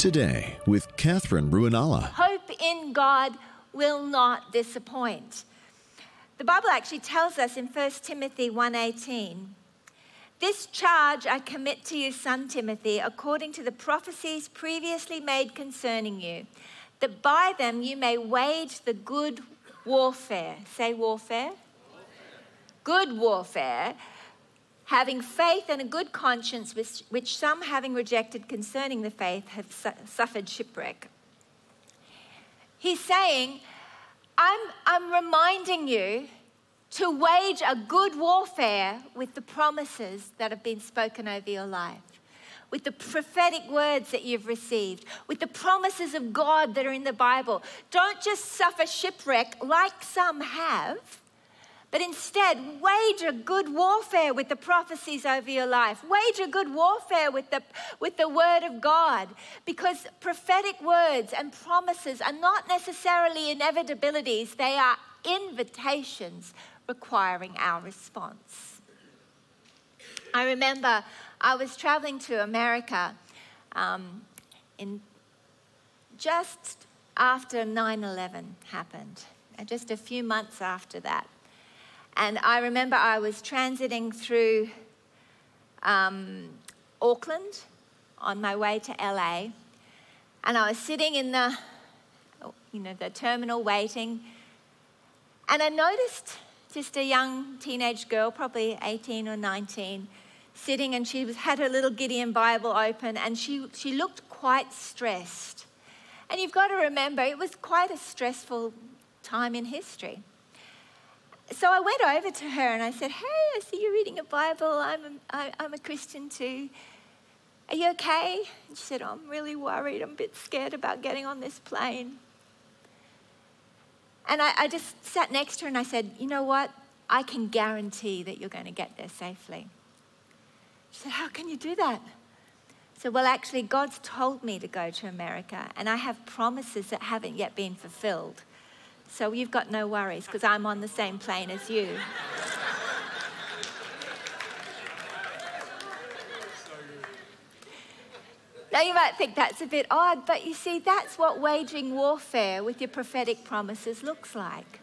Today with Catherine Ruinala. Hope in God will not disappoint. The Bible actually tells us in 1 Timothy 1:18, "This charge I commit to you, son Timothy, according to the prophecies previously made concerning you, that by them you may wage the good warfare." Say warfare. warfare. Good warfare having faith and a good conscience, which, which some, having rejected concerning the faith, have su- suffered shipwreck. He's saying, I'm, I'm reminding you to wage a good warfare with the promises that have been spoken over your life, with the prophetic words that you've received, with the promises of God that are in the Bible. Don't just suffer shipwreck like some have but instead, wage a good warfare with the prophecies over your life. Wage a good warfare with the, with the word of God. Because prophetic words and promises are not necessarily inevitabilities, they are invitations requiring our response. I remember I was traveling to America um, in just after 9 11 happened, just a few months after that. And I remember I was transiting through um, Auckland on my way to LA, and I was sitting in the, you know, the terminal waiting, and I noticed just a young teenage girl, probably 18 or 19, sitting, and she was, had her little Gideon Bible open, and she, she looked quite stressed. And you've got to remember, it was quite a stressful time in history so I went over to her and I said, Hey, I see you're reading a Bible. I'm a, I, I'm a Christian too. Are you okay? And she said, oh, I'm really worried. I'm a bit scared about getting on this plane. And I, I just sat next to her and I said, You know what? I can guarantee that you're going to get there safely. She said, How can you do that? I said, Well, actually, God's told me to go to America, and I have promises that haven't yet been fulfilled. So you've got no worries because I'm on the same plane as you. Now, you might think that's a bit odd, but you see, that's what waging warfare with your prophetic promises looks like.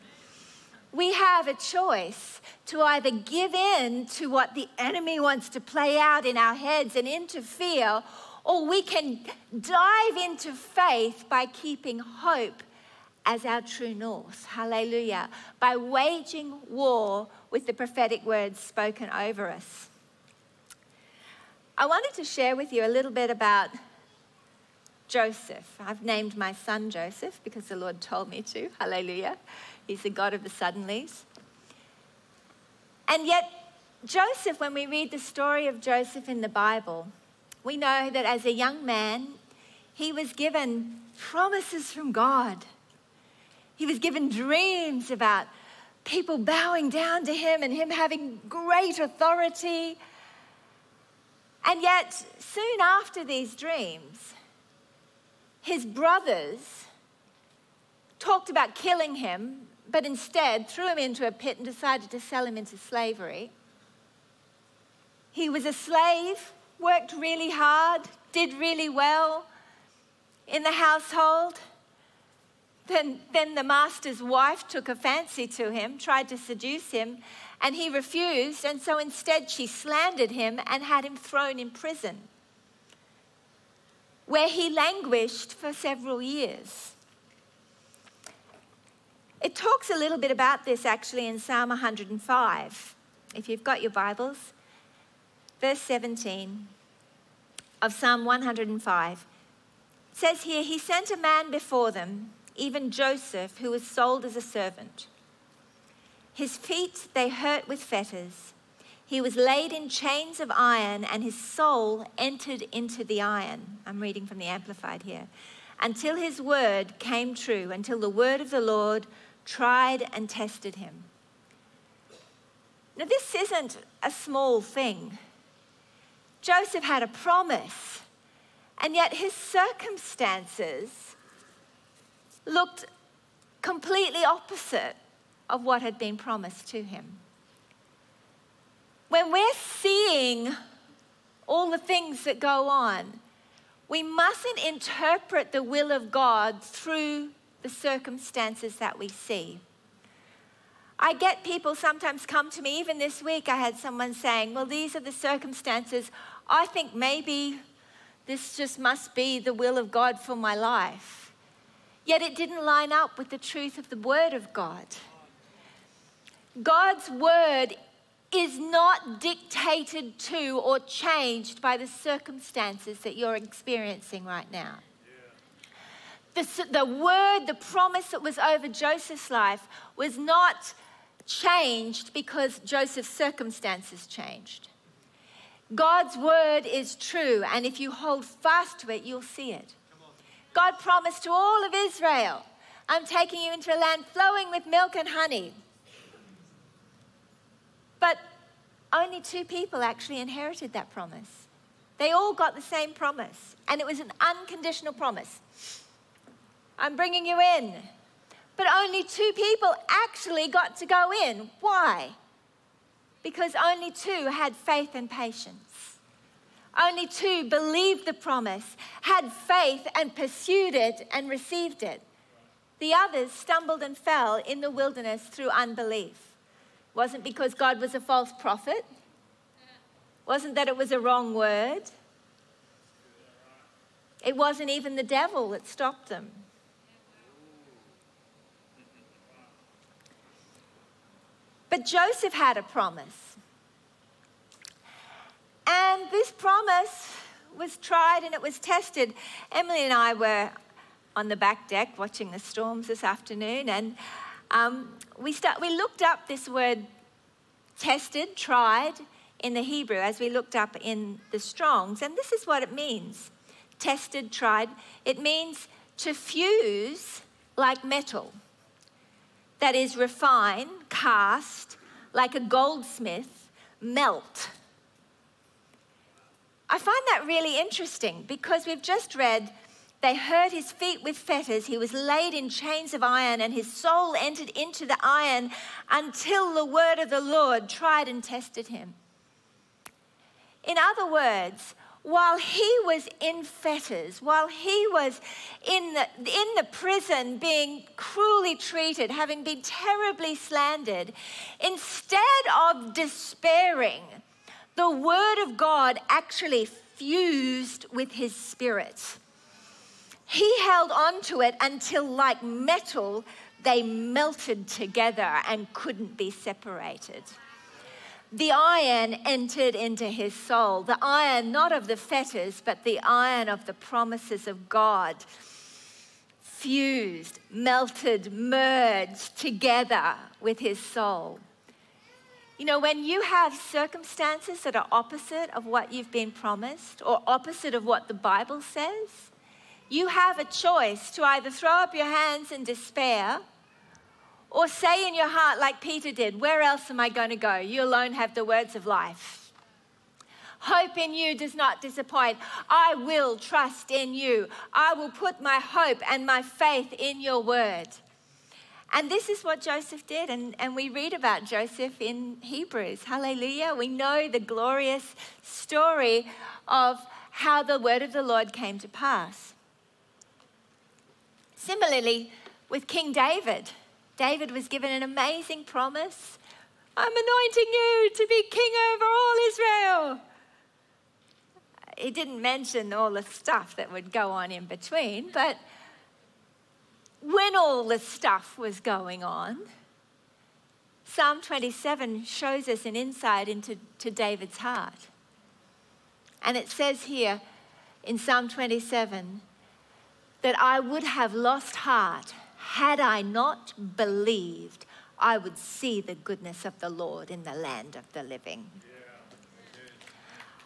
We have a choice to either give in to what the enemy wants to play out in our heads and interfere, or we can dive into faith by keeping hope as our true north. Hallelujah. By waging war with the prophetic words spoken over us. I wanted to share with you a little bit about Joseph. I've named my son Joseph because the Lord told me to. Hallelujah. He's the God of the suddenlies. And yet, Joseph, when we read the story of Joseph in the Bible, we know that as a young man, he was given promises from God he was given dreams about people bowing down to him and him having great authority. And yet, soon after these dreams, his brothers talked about killing him, but instead threw him into a pit and decided to sell him into slavery. He was a slave, worked really hard, did really well in the household. Then, then the master's wife took a fancy to him, tried to seduce him, and he refused. And so instead, she slandered him and had him thrown in prison, where he languished for several years. It talks a little bit about this actually in Psalm 105. If you've got your Bibles, verse 17 of Psalm 105 says here, He sent a man before them even Joseph, who was sold as a servant. His feet they hurt with fetters. He was laid in chains of iron, and his soul entered into the iron. I'm reading from the Amplified here. Until his word came true, until the word of the Lord tried and tested him. Now, this isn't a small thing. Joseph had a promise, and yet his circumstances looked completely opposite of what had been promised to him. When we're seeing all the things that go on, We mustn't interpret the will of God through the circumstances that we see. I get people sometimes come to me, even this week, I had someone saying, Well, these are the circumstances. I think maybe this just must be the will of God for my life. Yet it didn't line up with the truth of the Word of God. God's Word is not dictated to or changed by the circumstances that you're experiencing right now. The, the word, the promise that was over Joseph's life was not changed because Joseph's circumstances changed. God's word is true, and if you hold fast to it, you'll see it. God promised to all of Israel, I'm taking you into a land flowing with milk and honey. But only two people actually inherited that promise. They all got the same promise, and it was an unconditional promise. I'm bringing you in. But only two people actually got to go in. Why? Because only two had faith and patience. Only two believed the promise, had faith, and pursued it and received it. The others stumbled and fell in the wilderness through unbelief wasn't because God was a false prophet, wasn't that it was a wrong word. It wasn't even the devil that stopped them. But Joseph had a promise. And this promise was tried and it was tested. Emily and I were on the back deck watching the storms this afternoon, and um, we, start, we looked up this word tested, tried in the Hebrew as we looked up in the Strongs, and this is what it means tested, tried. It means to fuse like metal, that is, refine, cast, like a goldsmith, melt. I find that really interesting because we've just read they hurt his feet with fetters. He was laid in chains of iron, and his soul entered into the iron until the word of the Lord tried and tested him. In other words, while he was in fetters, while he was in the, in the prison being cruelly treated, having been terribly slandered, instead of despairing, the word of God actually fused with his spirit. He held on to it until, like metal, they melted together and couldn't be separated. The iron entered into his soul, the iron not of the fetters, but the iron of the promises of God. Fused, melted, merged together with his soul. You know, when you have circumstances that are opposite of what you've been promised or opposite of what the Bible says, you have a choice to either throw up your hands in despair or say in your heart, like Peter did, Where else am I going to go? You alone have the words of life. Hope in you does not disappoint. I will trust in you. I will put my hope and my faith in your word. And this is what Joseph did. And, and we read about Joseph in Hebrews. Hallelujah. We know the glorious story of how the word of the Lord came to pass. Similarly, with King David, David was given an amazing promise I'm anointing you to be king over all Israel. He didn't mention all the stuff that would go on in between, but when all the stuff was going on, Psalm 27 shows us an insight into to David's heart. And it says here in Psalm 27 that I would have lost heart had I not believed I would see the goodness of the Lord in the land of the living. Yeah.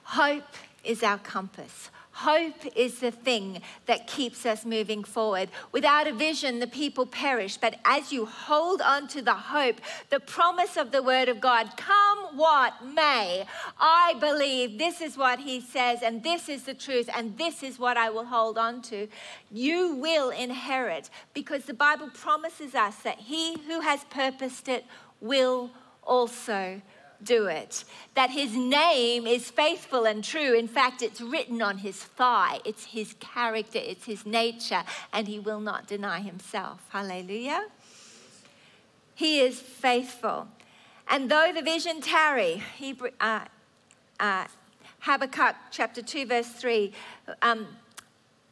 Hope is our compass. Hope is the thing that keeps us moving forward. Without a vision, the people perish. But as you hold on to the hope, the promise of the word of God, come what may, I believe this is what he says, and this is the truth, and this is what I will hold on to. You will inherit because the Bible promises us that he who has purposed it will also do it. That his name is faithful and true. In fact, it's written on his thigh, it's his character, it's his nature, and he will not deny himself. Hallelujah. He is faithful. And though the vision tarry, Hebrew, uh, uh, Habakkuk chapter 2, verse 3. Um,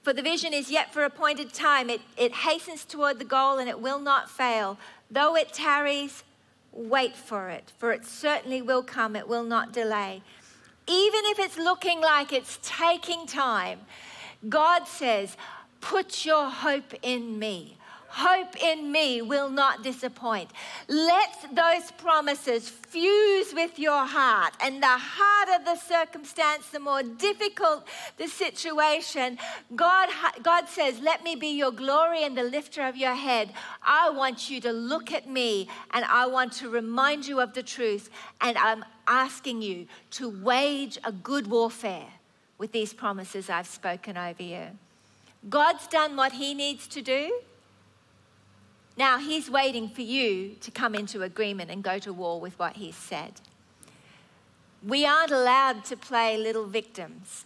for the vision is yet for appointed time. It, it hastens toward the goal and it will not fail. Though it tarries, wait for it, for it certainly will come. It will not delay. Even if it's looking like it's taking time, God says, Put your hope in me. Hope in me will not disappoint. Let those promises fuse with your heart. And the harder the circumstance, the more difficult the situation, God, God says, Let me be your glory and the lifter of your head. I want you to look at me and I want to remind you of the truth. And I'm asking you to wage a good warfare with these promises I've spoken over you. God's done what he needs to do. Now he's waiting for you to come into agreement and go to war with what he's said. We aren't allowed to play little victims.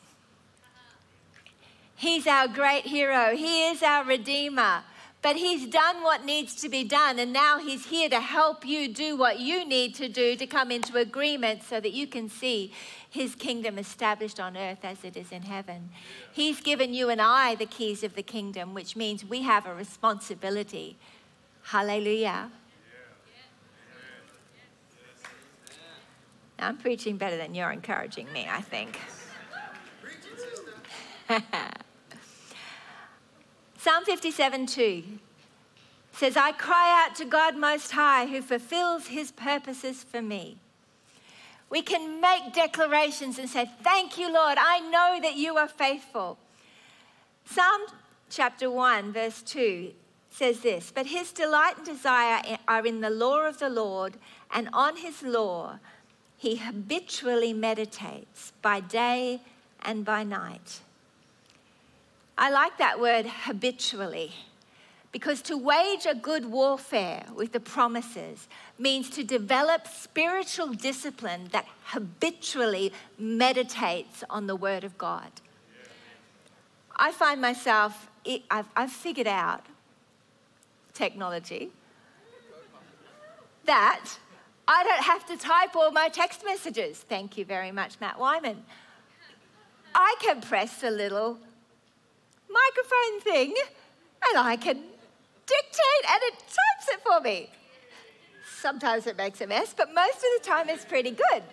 He's our great hero, he is our redeemer. But he's done what needs to be done, and now he's here to help you do what you need to do to come into agreement so that you can see his kingdom established on earth as it is in heaven. He's given you and I the keys of the kingdom, which means we have a responsibility Hallelujah. I'm preaching better than you're encouraging me, I think. Psalm 57 2 says, I cry out to God Most High who fulfills his purposes for me. We can make declarations and say, Thank you, Lord. I know that you are faithful. Psalm chapter 1, verse 2 says this But his delight and desire are in the law of the Lord, and on his law he habitually meditates by day and by night. I like that word habitually because to wage a good warfare with the promises means to develop spiritual discipline that habitually meditates on the Word of God. I find myself, I've, figured out technology that I don't have to type all my text messages. Thank you very much, Matt Wyman. I can press a little microphone thing and I can dictate and it types it for me. Sometimes it makes a mess, but most of the time it's pretty good.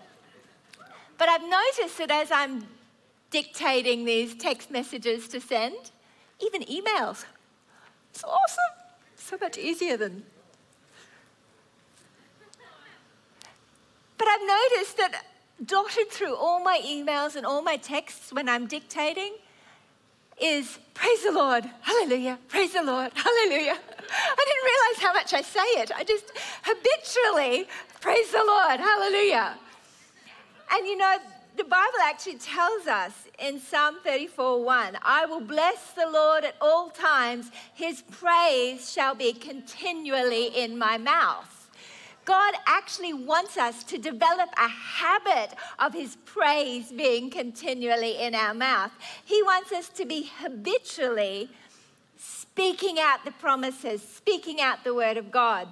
But I've noticed that as I'm dictating these text messages to send, even emails, it's awesome so much easier than. But I've noticed that dotted through all my emails and all my texts when I'm dictating is praise the Lord, hallelujah, praise the Lord, hallelujah. I didn't realize how much I say it. I just habitually praise the Lord, hallelujah. And you know, the Bible actually tells us in Psalm 34 1, I will bless the Lord at all times, his praise shall be continually in my mouth. God actually wants us to develop a habit of His praise being continually in our mouth. He wants us to be habitually speaking out the promises, speaking out the Word of God.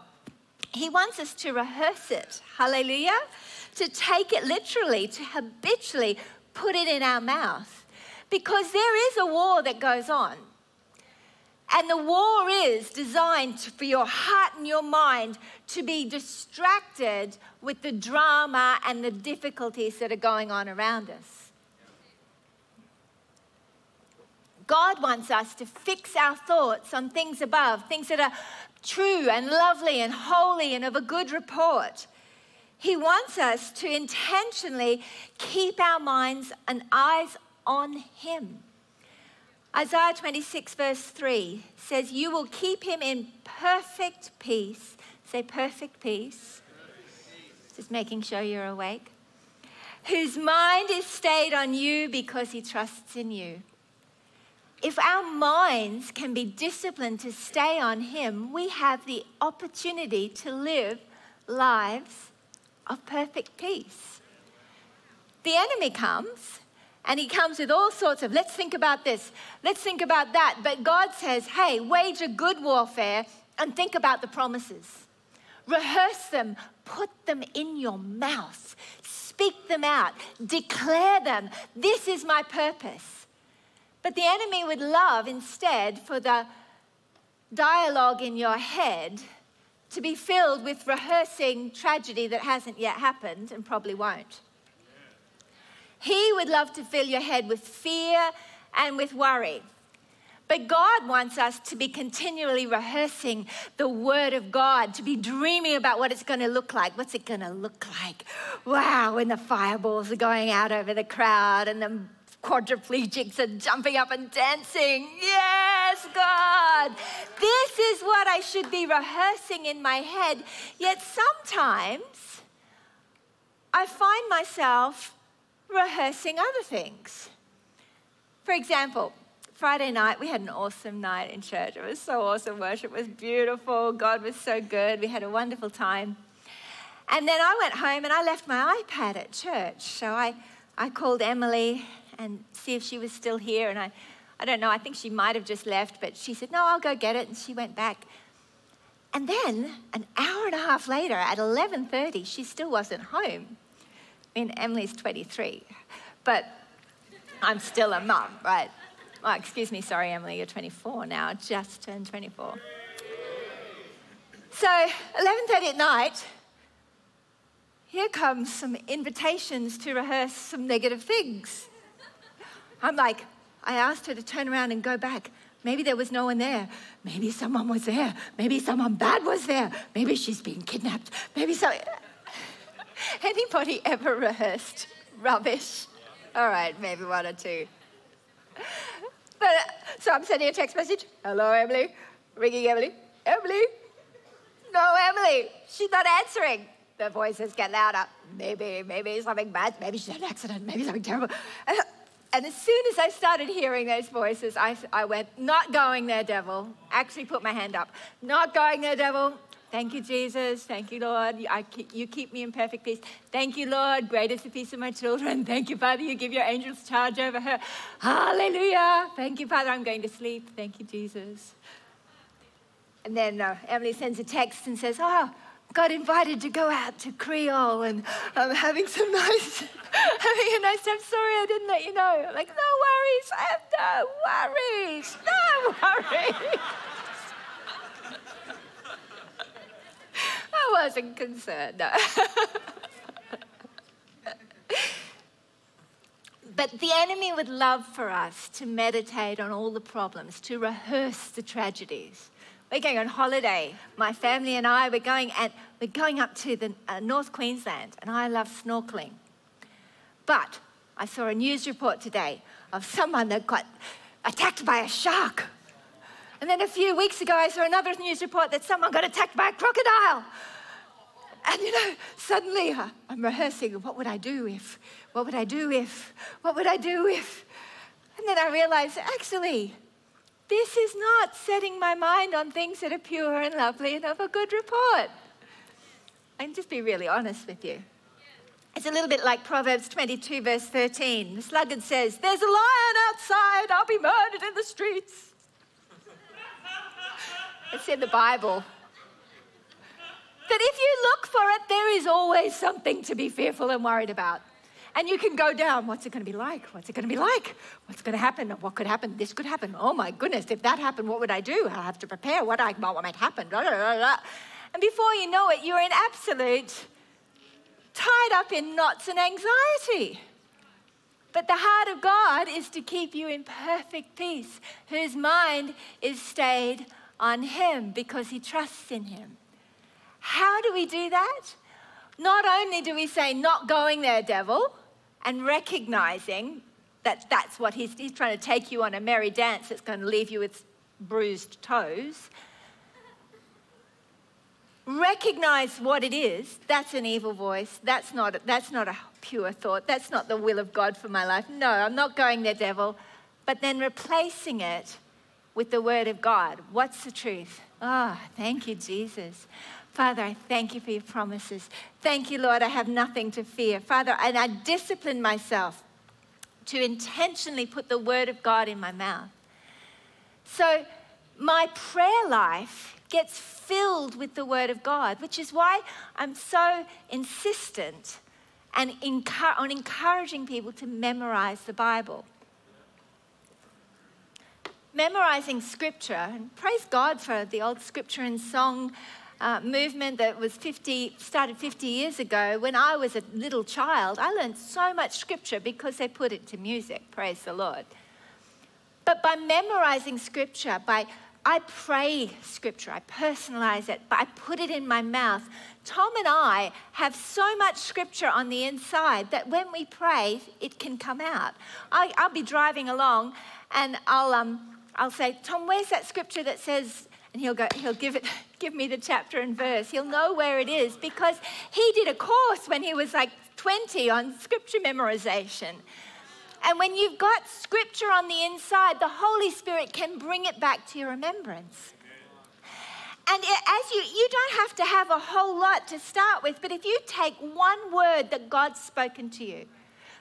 He wants us to rehearse it. Hallelujah to take it literally, to habitually put it in our mouth. Because there is a war that goes on. And the war is designed for your heart and your mind to be distracted with the drama and the difficulties that are going on around us. God wants us to fix our thoughts on things above, things that are true and lovely and holy and of a good report. He wants us to intentionally keep our minds and eyes on Him. Isaiah 26, verse 3 says, You will keep him in perfect peace. Say, perfect peace. Just making sure you're awake. Whose mind is stayed on you because he trusts in you. If our minds can be disciplined to stay on him, we have the opportunity to live lives of perfect peace. The enemy comes and he comes with all sorts of, let's think about this, let's think about that. But God says, hey, wage a good warfare and think about the promises. Rehearse them, put them in your mouth, speak them out, declare them. This is my purpose. But the enemy would love instead for the dialogue in your head to be filled with rehearsing tragedy that hasn't yet happened and probably won't. He would love to fill your head with fear and with worry. But God wants us to be continually rehearsing the Word of God, to be dreaming about what it's going to look like. What's it going to look like? Wow, when the fireballs are going out over the crowd and the quadriplegics are jumping up and dancing. Yes, God. This is what I should be rehearsing in my head. Yet sometimes I find myself rehearsing other things. For example, Friday night, we had an awesome night in church. It was so awesome. Worship was beautiful. God was so good. We had a wonderful time. And then I went home and I left my iPad at church. So I, I called Emily and see if she was still here. And I, I don't know, I think she might have just left, but she said, No, I'll go get it. And she went back. And then an hour and a half later, at 11:30, she still wasn't home. I mean, Emily's 23, but I'm still a mum, right? Oh, excuse me, sorry, Emily, you're 24 now, just turned 24. So, 11:30 at night, here comes some invitations to rehearse some negative things. I'm like, I asked her to turn around and go back. Maybe there was no one there. Maybe someone was there. Maybe someone bad was there. Maybe she's been kidnapped. Maybe so. Anybody ever rehearsed rubbish? All right, maybe one or two. But uh, so I'm sending a text message. Hello, Emily. Ringing Emily. Emily. No, Emily. She's not answering. The voices get louder. Maybe, maybe something bad. Maybe she's had an accident. Maybe something terrible. And as soon as I started hearing those voices, I, I went, Not going there, devil. Actually, put my hand up. Not going there, devil. Thank you, Jesus. Thank you, Lord. I, you keep me in perfect peace. Thank you, Lord. Great is the peace of my children. Thank you, Father. You give your angels charge over her. Hallelujah. Thank you, Father. I'm going to sleep. Thank you, Jesus. And then uh, Emily sends a text and says, Oh, got invited to go out to Creole and I'm having some nice, having a nice time. Sorry I didn't let you know. I'm Like, no worries. I have no worries. No worries. I wasn't concerned. No. but the enemy would love for us to meditate on all the problems, to rehearse the tragedies we're going on holiday. My family and I, we're going, and we're going up to the uh, North Queensland, and I love snorkeling. But I saw a news report today of someone that got attacked by a shark. And then a few weeks ago, I saw another news report that someone got attacked by a crocodile. And you know, suddenly uh, I'm rehearsing what would I do if, what would I do if, what would I do if? And then I realized actually, this is not setting my mind on things that are pure and lovely and of a good report. Can just be really honest with you. It's a little bit like Proverbs 22, verse 13. The sluggard says, There's a lion outside, I'll be murdered in the streets. it's in the Bible. That if you look for it, there is always something to be fearful and worried about. And you can go down. What's it going to be like? What's it going to be like? What's going to happen? What could happen? This could happen. Oh my goodness, if that happened, what would I do? I'll have to prepare. What, I, what might happen? And before you know it, you're in absolute, tied up in knots and anxiety. But the heart of God is to keep you in perfect peace, whose mind is stayed on Him because He trusts in Him. How do we do that? Not only do we say, Not going there, devil, and recognizing that that's what he's, he's trying to take you on a merry dance that's going to leave you with bruised toes. Recognize what it is. That's an evil voice. That's not, that's not a pure thought. That's not the will of God for my life. No, I'm not going there, devil. But then replacing it with the word of God. What's the truth? Ah, oh, thank you, Jesus. Father, I thank you for your promises. Thank you, Lord, I have nothing to fear. Father, and I discipline myself to intentionally put the word of God in my mouth. So my prayer life gets filled with the word of God, which is why I'm so insistent and on encouraging people to memorize the Bible. Memorizing scripture, and praise God for the old scripture and song uh, movement that was 50, started 50 years ago. When I was a little child, I learned so much scripture because they put it to music, praise the Lord. But by memorizing scripture, by I pray scripture, I personalize it, but I put it in my mouth. Tom and I have so much scripture on the inside that when we pray, it can come out. I, will be driving along and I'll, um, I'll say, Tom, where's that scripture that says, and he'll go, he'll give it, give me the chapter and verse. He'll know where it is because he did a course when he was like 20 on scripture memorization. And when you've got scripture on the inside, the Holy Spirit can bring it back to your remembrance. And as you, you don't have to have a whole lot to start with, but if you take one word that God's spoken to you,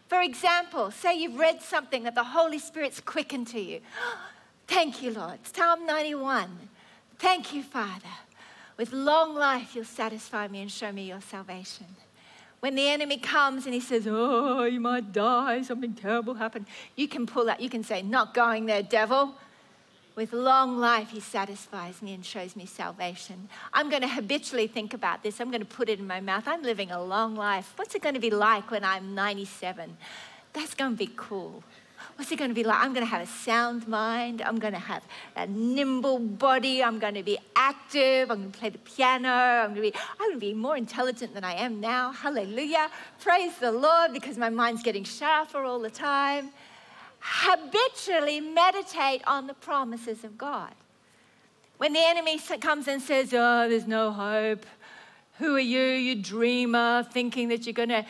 for example, say you've read something that the Holy Spirit's quickened to you. Thank you, Lord. Psalm 91. Thank you, Father. With long life, you'll satisfy me and show me your salvation. When the enemy comes and he says, Oh, you might die, something terrible happened, you can pull out, you can say, Not going there, devil. With long life, he satisfies me and shows me salvation. I'm going to habitually think about this. I'm going to put it in my mouth. I'm living a long life. What's it going to be like when I'm 97? That's going to be cool. What's it going to be like? I'm going to have a sound mind. I'm going to have a nimble body. I'm going to be active. I'm going to play the piano. I'm going to be, I'm going to be more intelligent than I am now. Hallelujah. Praise the Lord because my mind's getting sharper all the time. Habitually meditate on the promises of God. When the enemy comes and says, Oh, there's no hope. Who are you, you dreamer, thinking that you're going to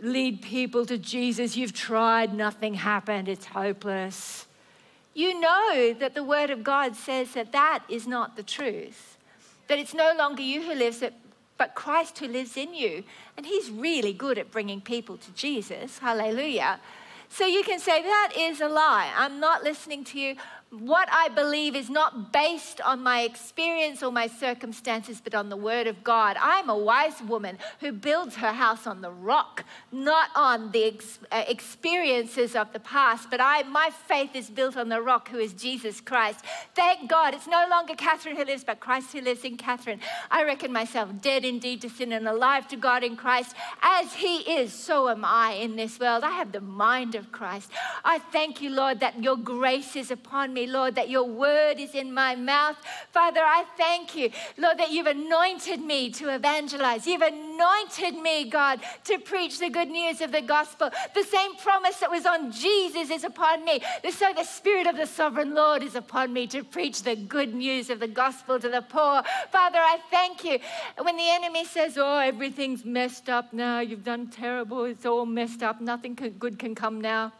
lead people to Jesus. You've tried, nothing happened, it's hopeless. You know that the Word of God says that that is not the truth, that it's no longer you who lives, but Christ who lives in you. And He's really good at bringing people to Jesus. Hallelujah. So you can say, That is a lie. I'm not listening to you what I believe is not based on my experience or my circumstances, but on the Word of God. I'm a wise woman who builds her house on the rock, not on the ex- uh, experiences of the past, but I, my faith is built on the rock who is Jesus Christ. Thank God. It's no longer Catherine who lives, but Christ who lives in Catherine. I reckon myself dead indeed to sin and alive to God in Christ. As He is, so am I in this world. I have the mind of Christ. I thank you, Lord, that your grace is upon me me, Lord, that your word is in my mouth. Father, I thank you, Lord, that you've anointed me to evangelize. You've anointed me, God, to preach the good news of the gospel. The same promise that was on Jesus is upon me. So the Spirit of the sovereign Lord is upon me to preach the good news of the gospel to the poor. Father, I thank you. When the enemy says, Oh, everything's messed up now, you've done terrible, it's all messed up, nothing good can come now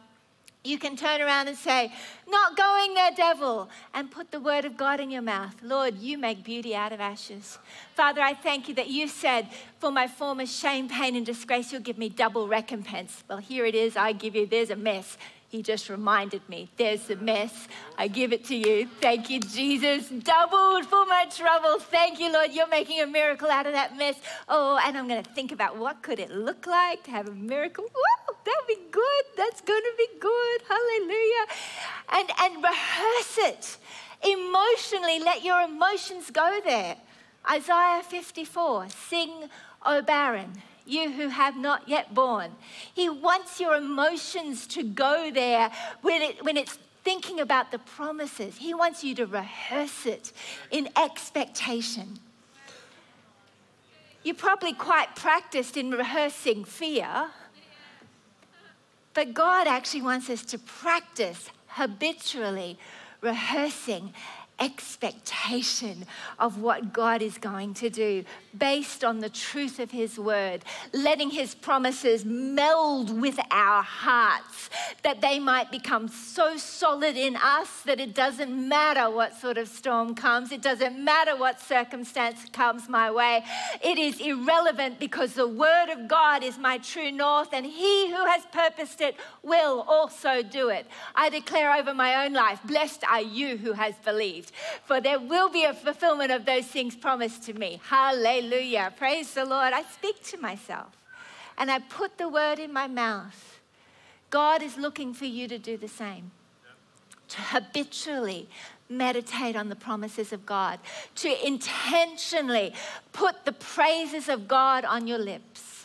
you can turn around and say, Not going there, devil, and put the word of God in your mouth. Lord, you make beauty out of ashes. Father, I thank you that you said, For my former shame, pain, and disgrace, you'll give me double recompense. Well, here it is. I give you, there's a mess. He just reminded me, there's the mess. I give it to you. Thank you, Jesus. Doubled for my trouble. Thank you, Lord. You're making a miracle out of that mess. Oh, and I'm going to think about what could it look like to have a miracle. That'd be good. That's going to be good. Hallelujah. And, and rehearse it. Emotionally, let your emotions go there. Isaiah 54, sing, O barren you who have not yet born. He wants your emotions to go there when, it, when it's thinking about the promises. He wants you to rehearse it in expectation. You're probably quite practiced in rehearsing fear, but God actually wants us to practice habitually rehearsing expectation of what God is going to do based on the truth of His word, letting His promises meld with our hearts that they might become so solid in us that it doesn't matter what sort of storm comes, it doesn't matter what circumstance comes my way. It is irrelevant because the word of God is my true north, and He who has purposed it will also do it. I declare over my own life, blessed are you who has for there will be a fulfillment of those things promised to me. Hallelujah. Praise the Lord. I speak to myself and I put the word in my mouth. God is looking for you to do the same. To habitually meditate on the promises of God, to intentionally put the praises of God on your lips